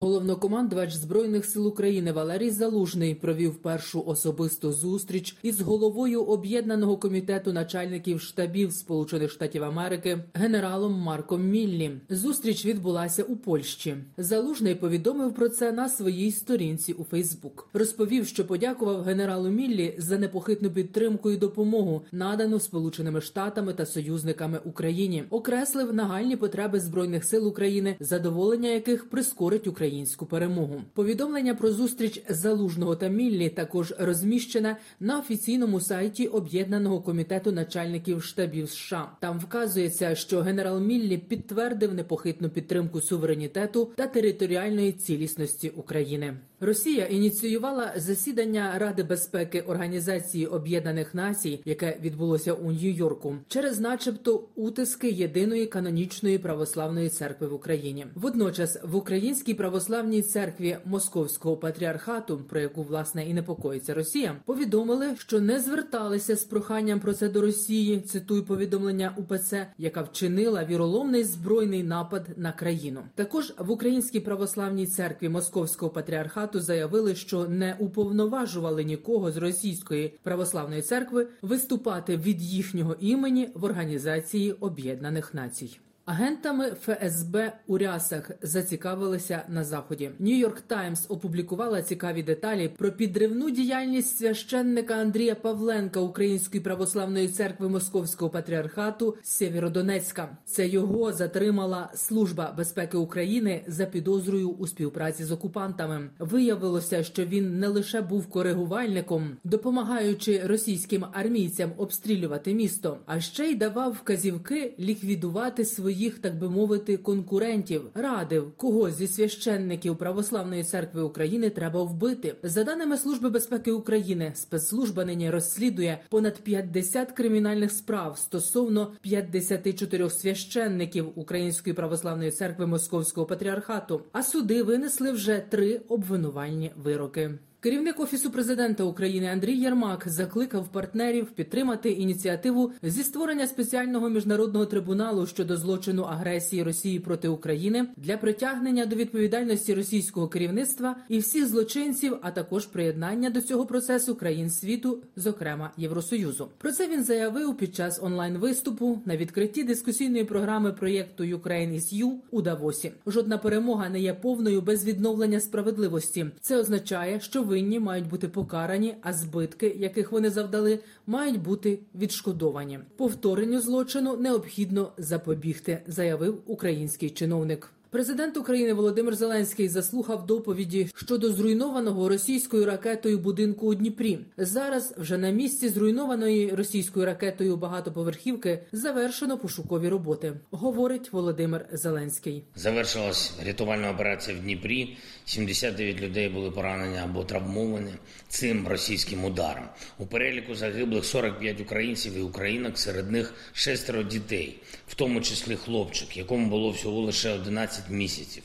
Головнокомандувач збройних сил України Валерій Залужний провів першу особисту зустріч із головою об'єднаного комітету начальників штабів Сполучених Штатів Америки генералом Марком Міллі. Зустріч відбулася у Польщі. Залужний повідомив про це на своїй сторінці у Фейсбук. Розповів, що подякував генералу Міллі за непохитну підтримку і допомогу, надану Сполученими Штатами та союзниками Україні. Окреслив нагальні потреби збройних сил України, задоволення яких прискорить Україну українську перемогу. Повідомлення про зустріч залужного та Міллі також розміщене на офіційному сайті об'єднаного комітету начальників штабів США. Там вказується, що генерал Міллі підтвердив непохитну підтримку суверенітету та територіальної цілісності України. Росія ініціювала засідання Ради безпеки Організації Об'єднаних Націй, яке відбулося у Нью-Йорку, через, начебто, утиски єдиної канонічної православної церкви в Україні. Водночас в українській православній церкві Московського патріархату, про яку власне і непокоїться Росія, повідомили, що не зверталися з проханням про це до Росії. Цитую повідомлення УПЦ, яка вчинила віроломний збройний напад на країну. Також в українській православній церкві Московського патріархату заявили, що не уповноважували нікого з російської православної церкви виступати від їхнього імені в організації Об'єднаних Націй. Агентами ФСБ у рясах зацікавилися на заході. Нью-Йорк Таймс опублікувала цікаві деталі про підривну діяльність священника Андрія Павленка Української православної церкви Московського патріархату Сєвєродонецька. Це його затримала служба безпеки України за підозрою у співпраці з окупантами. Виявилося, що він не лише був коригувальником, допомагаючи російським армійцям обстрілювати місто, а ще й давав вказівки ліквідувати свої своїх, так би мовити, конкурентів радив, кого зі священників Православної церкви України треба вбити. За даними Служби безпеки України, спецслужба нині розслідує понад 50 кримінальних справ стосовно 54 священників Української православної церкви Московського патріархату. А суди винесли вже три обвинувальні вироки. Керівник офісу президента України Андрій Єрмак закликав партнерів підтримати ініціативу зі створення спеціального міжнародного трибуналу щодо злочину агресії Росії проти України для притягнення до відповідальності російського керівництва і всіх злочинців, а також приєднання до цього процесу країн світу, зокрема Євросоюзу. Про це він заявив під час онлайн виступу на відкритті дискусійної програми проєкту «Ukraine is You» у Давосі. Жодна перемога не є повною без відновлення справедливості. Це означає, що ви винні мають бути покарані, а збитки, яких вони завдали, мають бути відшкодовані. Повторенню злочину необхідно запобігти, заявив український чиновник. Президент України Володимир Зеленський заслухав доповіді щодо зруйнованого російською ракетою будинку у Дніпрі. Зараз вже на місці зруйнованої російською ракетою багатоповерхівки завершено пошукові роботи. Говорить Володимир Зеленський. Завершилась рятувальна операція в Дніпрі. 79 людей були поранені або травмовані цим російським ударом. У переліку загиблих 45 українців і українок, серед них шестеро дітей, в тому числі хлопчик, якому було всього лише 11 місяців.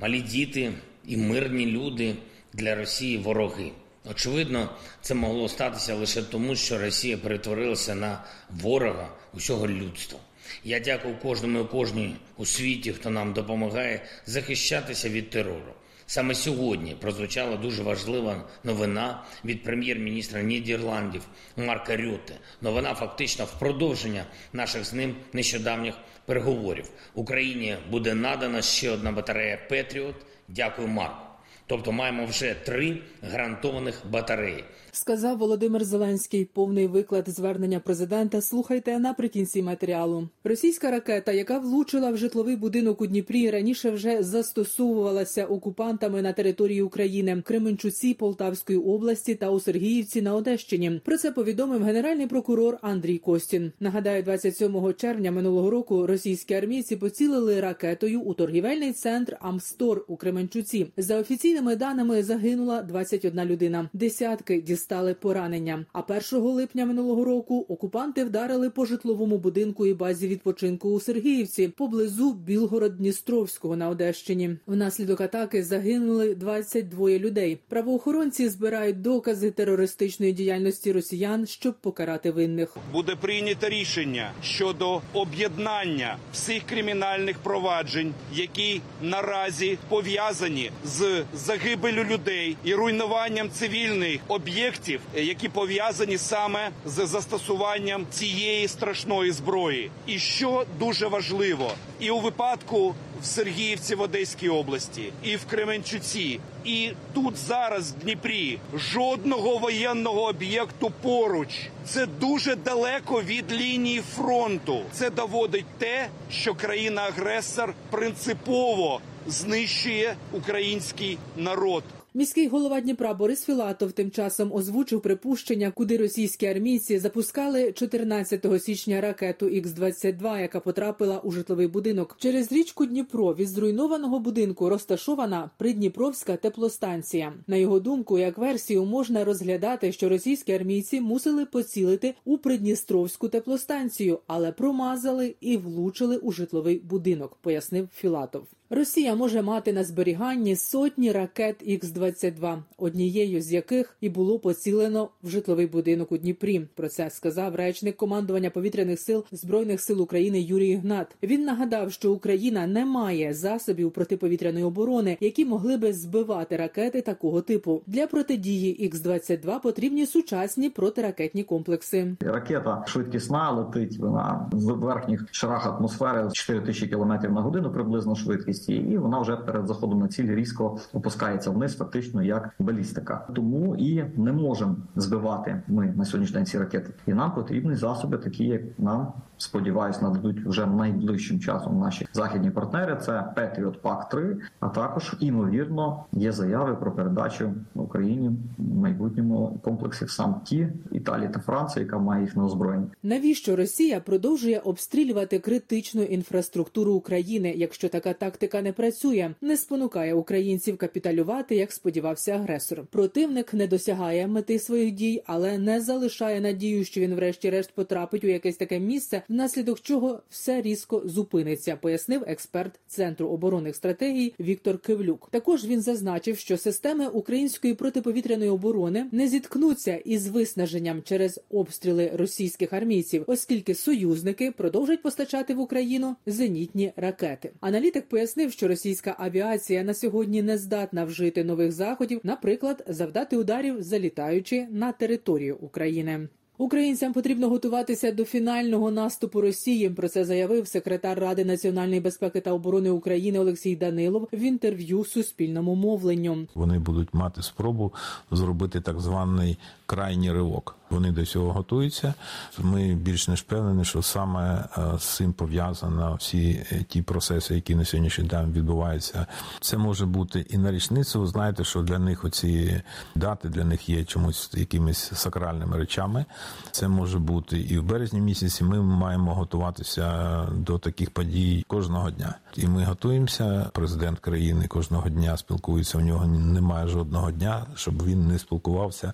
Малі діти і мирні люди для Росії вороги. Очевидно, це могло статися лише тому, що Росія перетворилася на ворога усього людства. Я дякую кожному і кожній у світі, хто нам допомагає захищатися від терору. Саме сьогодні прозвучала дуже важлива новина від прем'єр-міністра Нідерландів Марка Рюте. Новина фактично в продовження наших з ним нещодавніх переговорів. Україні буде надана ще одна батарея Петріот. Дякую, Марку. Тобто маємо вже три гарантованих батареї. Сказав Володимир Зеленський. Повний виклад звернення президента. Слухайте наприкінці матеріалу. Російська ракета, яка влучила в житловий будинок у Дніпрі, раніше вже застосовувалася окупантами на території України Кременчуці, Полтавської області та у Сергіївці на Одещині. Про це повідомив генеральний прокурор Андрій Костін. Нагадаю, 27 червня минулого року російські армійці поцілили ракетою у торгівельний центр Амстор у Кременчуці. За офіційними даними загинула 21 людина. Десятки дістали поранення. А 1 липня минулого року окупанти вдарили по житловому будинку і базі відпочинку у Сергіївці поблизу Білгород-Дністровського на Одещині. Внаслідок атаки загинули 22 людей. Правоохоронці збирають докази терористичної діяльності росіян, щоб покарати винних. Буде прийнято рішення щодо об'єднання всіх кримінальних проваджень, які наразі пов'язані з загибелю людей і руйнуванням цивільних об'єктів, які пов'язані саме з застосуванням цієї страшної зброї. І що дуже важливо, і у випадку в Сергіївці в Одеській області, і в Кременчуці, і тут зараз в Дніпрі жодного воєнного об'єкту поруч. Це дуже далеко від лінії фронту. Це доводить те, що країна-агресор принципово знищує український народ. Міський голова Дніпра Борис Філатов тим часом озвучив припущення, куди російські армійці запускали 14 січня ракету Х-22, яка потрапила у житловий будинок. Через річку Дніпро від зруйнованого будинку розташована придніпровська теплостанція. На його думку, як версію можна розглядати, що російські армійці мусили поцілити у придністровську теплостанцію, але промазали і влучили у житловий будинок, пояснив Філатов. Росія може мати на зберіганні сотні ракет Х-22, однією з яких і було поцілено в житловий будинок у Дніпрі. Про це сказав речник командування повітряних сил збройних сил України Юрій Гнат. Він нагадав, що Україна не має засобів протиповітряної оборони, які могли би збивати ракети такого типу. Для протидії Х-22 потрібні сучасні протиракетні комплекси. Ракета швидкісна летить вона в верхніх шарах атмосфери 4000 км на годину приблизно швидкість і вона вже перед заходом на ціль різко опускається вниз, фактично як балістика. Тому і не можемо збивати ми на сьогоднішній день ці ракети. І нам потрібні засоби, такі як нам сподіваюсь, нададуть вже найближчим часом наші західні партнери. Це Patriot pac 3 а також імовірно є заяви про передачу Україні в майбутньому комплексів сам ті Італії та Франції, яка має їх на озброєння. Навіщо Росія продовжує обстрілювати критичну інфраструктуру України, якщо така тактика не працює, не спонукає українців капіталювати, як сподівався агресор. Противник не досягає мети своїх дій, але не залишає надію, що він, врешті-решт, потрапить у якесь таке місце, внаслідок чого все різко зупиниться, пояснив експерт центру оборонних стратегій Віктор Кивлюк. Також він зазначив, що системи української протиповітряної оборони не зіткнуться із виснаженням через обстріли російських армійців, оскільки союзники продовжать постачати в Україну зенітні ракети. Аналітик пояснив, що російська авіація на сьогодні не здатна вжити нових заходів, наприклад, завдати ударів, залітаючи на територію України. Українцям потрібно готуватися до фінального наступу Росії. Про це заявив секретар Ради національної безпеки та оборони України Олексій Данилов в інтерв'ю Суспільному мовленню. Вони будуть мати спробу зробити так званий крайній ривок. Вони до цього готуються. Ми більш не впевнені, що саме з цим пов'язано всі ті процеси, які на сьогоднішній день відбуваються. Це може бути і на річницю. Ви знаєте, що для них оці дати для них є чомусь якимись сакральними речами. Це може бути і в березні місяці. Ми маємо готуватися до таких подій кожного дня. І ми готуємося. Президент країни кожного дня спілкується. У нього немає жодного дня, щоб він не спілкувався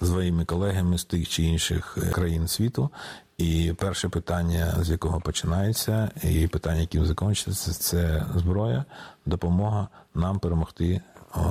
з своїми колегами з тих чи інших країн світу. І перше питання, з якого починається, і питання, яким закінчиться, це зброя, допомога нам перемогти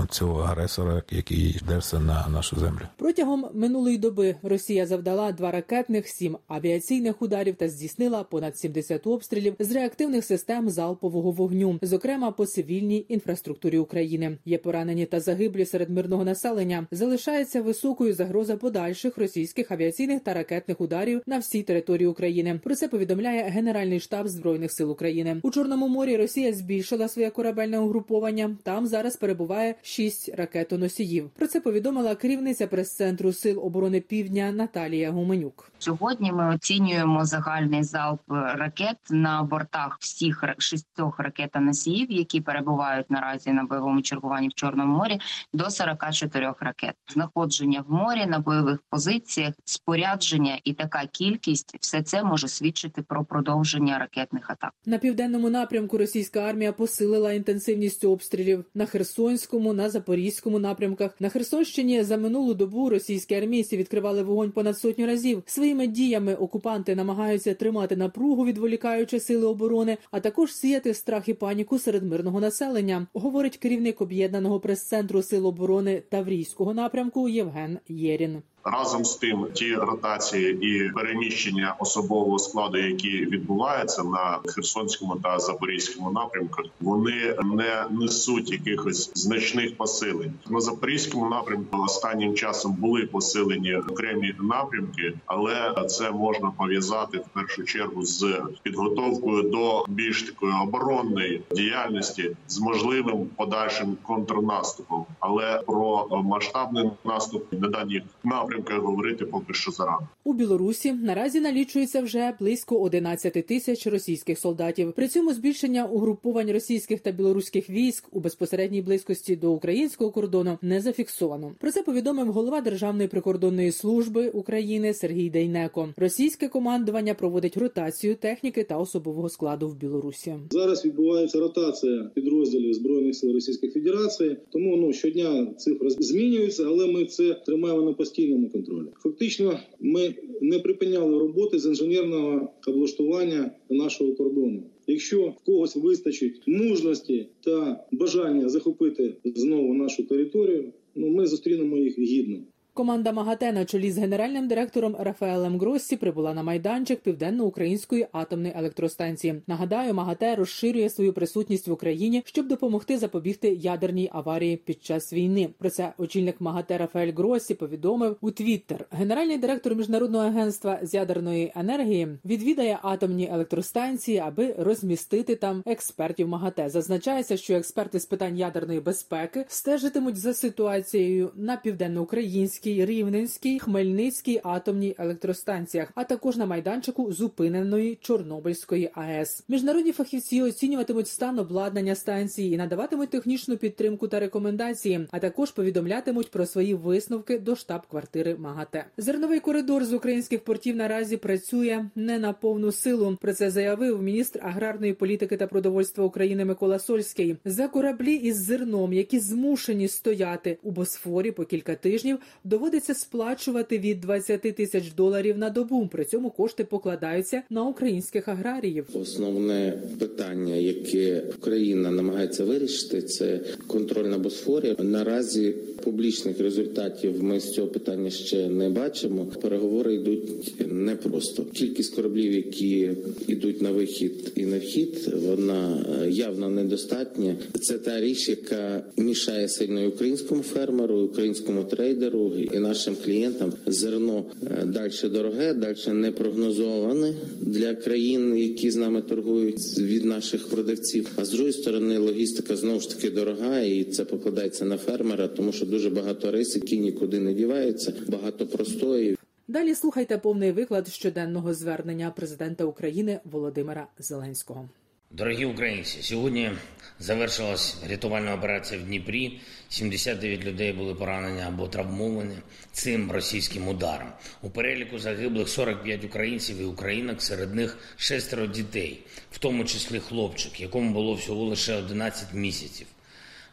цього агресора, який дерся на нашу землю. Протягом минулої доби Росія завдала два ракетних, сім авіаційних ударів та здійснила понад 70 обстрілів з реактивних систем залпового вогню, зокрема по цивільній інфраструктурі України. Є поранені та загиблі серед мирного населення. Залишається високою загроза подальших російських авіаційних та ракетних ударів на всій території України. Про це повідомляє Генеральний штаб збройних сил України. У Чорному морі Росія збільшила своє корабельне угруповання. Там зараз перебуває шість ракетоносіїв. Про це повідомила керівниця прес-центру сил оборони Півдня Наталія Гуменюк. Сьогодні ми оцінюємо загальний залп ракет на бортах всіх шістьох ракетоносіїв, які перебувають наразі на бойовому чергуванні в Чорному морі, до 44 ракет. Знаходження в морі на бойових позиціях, спорядження і така кількість все це може свідчити про продовження ракетних атак. На південному напрямку російська армія посилила інтенсивність обстрілів на Херсонському. Куп'янському на Запорізькому напрямках. На Херсонщині за минулу добу російські армійці відкривали вогонь понад сотню разів. Своїми діями окупанти намагаються тримати напругу, відволікаючи сили оборони, а також сіяти страх і паніку серед мирного населення. Говорить керівник об'єднаного прес-центру сил оборони Таврійського напрямку Євген Єрін. Разом з тим, ті ротації і переміщення особового складу, які відбуваються на Херсонському та Запорізькому напрямках, вони не несуть якихось значних посилень. На запорізькому напрямку останнім часом були посилені окремі напрямки, але це можна пов'язати в першу чергу з підготовкою до більш такої оборонної діяльності з можливим подальшим контрнаступом. Але про масштабний наступ на дані напрямки говорити поки що зарано. У Білорусі наразі налічується вже близько 11 тисяч російських солдатів. При цьому збільшення угруповань російських та білоруських військ у безпосередній близькості до українського кордону не зафіксовано. Про це повідомив голова Державної прикордонної служби України Сергій Дейнеко. Російське командування проводить ротацію техніки та особового складу в Білорусі. Зараз відбувається ротація підрозділів збройних сил Російської Федерації, тому ну щодня цифри змінюються, але ми це тримаємо на постійному контролі. Фактично, ми не припиняли роботи з інженерного облаштування нашого кордону. Якщо в когось вистачить мужності та бажання захопити знову нашу територію, ну ми зустрінемо їх гідно. Команда МАГАТЕ на чолі з генеральним директором Рафаелем Гроссі прибула на майданчик південно-української атомної електростанції. Нагадаю, МАГАТЕ розширює свою присутність в Україні, щоб допомогти запобігти ядерній аварії під час війни. Про це очільник МАГАТЕ Рафаель Гроссі повідомив у Твіттер. Генеральний директор міжнародного агентства з ядерної енергії відвідає атомні електростанції, аби розмістити там експертів МАГАТЕ. Зазначається, що експерти з питань ядерної безпеки стежитимуть за ситуацією на південноукраїнській. Рівненській, Хмельницькій атомній електростанціях, а також на майданчику зупиненої Чорнобильської АЕС. Міжнародні фахівці оцінюватимуть стан обладнання станції і надаватимуть технічну підтримку та рекомендації, а також повідомлятимуть про свої висновки до штаб-квартири МАГАТЕ. Зерновий коридор з українських портів наразі працює не на повну силу. Про це заявив міністр аграрної політики та продовольства України Микола Сольський. За кораблі із зерном, які змушені стояти у Босфорі по кілька тижнів доводиться сплачувати від 20 тисяч доларів на добу. При цьому кошти покладаються на українських аграріїв. Основне питання, яке Україна намагається вирішити, це контроль на Босфорі. Наразі публічних результатів ми з цього питання ще не бачимо. Переговори йдуть непросто. Кількість кораблів, які йдуть на вихід і на вхід, вона явно недостатня. Це та річ, яка мішає сильно українському фермеру, українському трейдеру і нашим клієнтам зерно далі дороге, далі не прогнозоване для країн, які з нами торгують від наших продавців. А з другої сторони, логістика знову ж таки дорога, і це покладається на фермера, тому що дуже багато ризиків нікуди не діваються, багато простої. Далі слухайте повний виклад щоденного звернення президента України Володимира Зеленського. Дорогі українці, сьогодні завершилась рятувальна операція в Дніпрі. 79 людей були поранені або травмовані цим російським ударом. У переліку загиблих 45 українців і українок, серед них шестеро дітей, в тому числі хлопчик, якому було всього лише 11 місяців.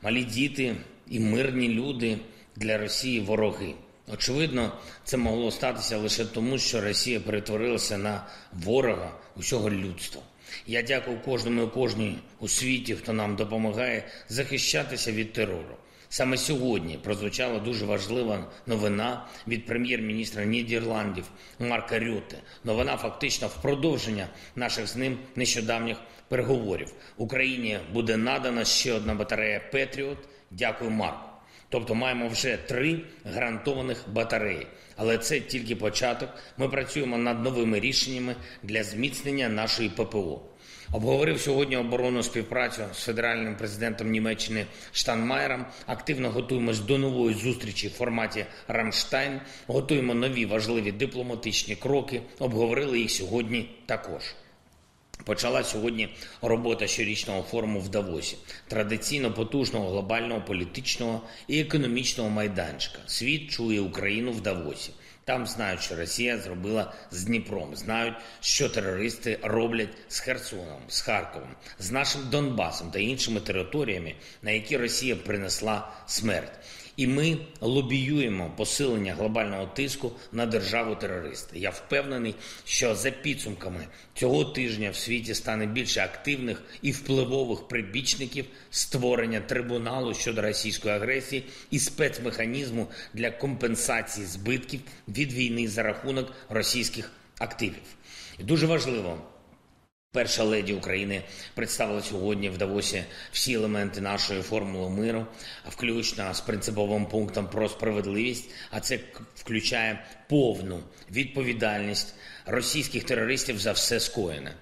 Малі діти і мирні люди для Росії вороги. Очевидно, це могло статися лише тому, що Росія перетворилася на ворога усього людства. Я дякую кожному і кожній у світі, хто нам допомагає захищатися від терору. Саме сьогодні прозвучала дуже важлива новина від прем'єр-міністра Нідерландів Марка Рюте. Новина фактично в продовження наших з ним нещодавніх переговорів. Україні буде надана ще одна батарея Петріот. Дякую, Марку. Тобто маємо вже три гарантованих батареї. Але це тільки початок. Ми працюємо над новими рішеннями для зміцнення нашої ППО. Обговорив сьогодні оборонну співпрацю з федеральним президентом Німеччини Штанмаєром. Активно готуємось до нової зустрічі в форматі Рамштайн. Готуємо нові важливі дипломатичні кроки. Обговорили їх сьогодні також. Почала сьогодні робота щорічного форуму в Давосі, традиційно потужного глобального політичного і економічного майданчика. Світ чує Україну в Давосі. Там знають, що Росія зробила з Дніпром, знають, що терористи роблять з Херсоном, з Харковом, з нашим Донбасом та іншими територіями, на які Росія принесла смерть. І ми лобіюємо посилення глобального тиску на державу терориста. Я впевнений, що за підсумками цього тижня в світі стане більше активних і впливових прибічників створення трибуналу щодо російської агресії і спецмеханізму для компенсації збитків від війни за рахунок російських активів. І дуже важливо. Перша леді України представила сьогодні в Давосі всі елементи нашої формули миру, включно з принциповим пунктом про справедливість. А це включає повну відповідальність російських терористів за все скоєне.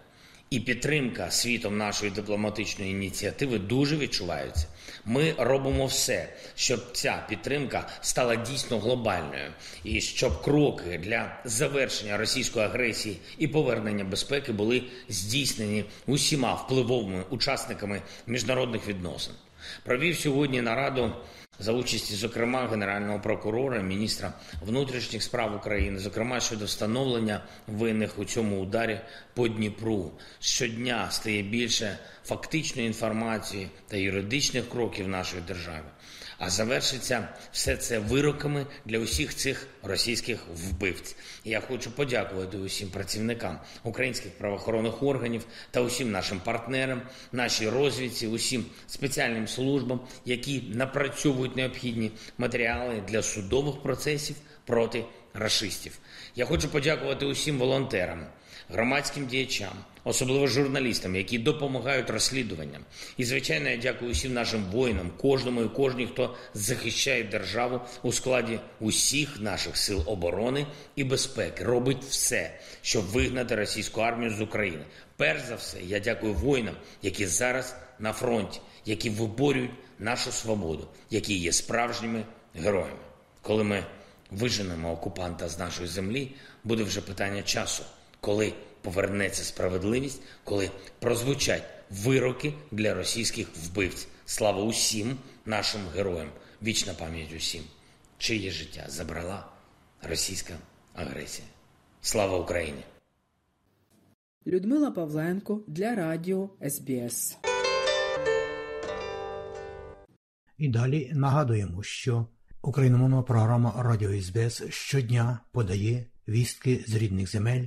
І підтримка світом нашої дипломатичної ініціативи дуже відчувається. Ми робимо все, щоб ця підтримка стала дійсно глобальною, і щоб кроки для завершення російської агресії і повернення безпеки були здійснені усіма впливовими учасниками міжнародних відносин. Провів сьогодні нараду за участі, зокрема, генерального прокурора, міністра внутрішніх справ України, зокрема щодо встановлення винних у цьому ударі по Дніпру. Щодня стає більше фактичної інформації та юридичних кроків нашої держави. А завершиться все це вироками для усіх цих російських вбивць. Я хочу подякувати усім працівникам українських правоохоронних органів та усім нашим партнерам, нашій розвідці, усім спеціальним службам, які напрацьовують необхідні матеріали для судових процесів проти расистів. Я хочу подякувати усім волонтерам, громадським діячам, особливо журналістам, які допомагають розслідуванням. І, звичайно, я дякую усім нашим воїнам, кожному і кожній, хто захищає державу у складі усіх наших сил оборони і безпеки, робить все, щоб вигнати російську армію з України. Перш за все, я дякую воїнам, які зараз на фронті, які виборюють нашу свободу, які є справжніми героями. Коли ми виженемо окупанта з нашої землі, буде вже питання часу, коли повернеться справедливість, коли прозвучать вироки для російських вбивць. Слава усім нашим героям! Вічна пам'ять усім, чиє життя забрала російська агресія. Слава Україні! Людмила Павленко для Радіо СБС. І далі нагадуємо, що україномовна програма Радіо СБС щодня подає вістки з рідних земель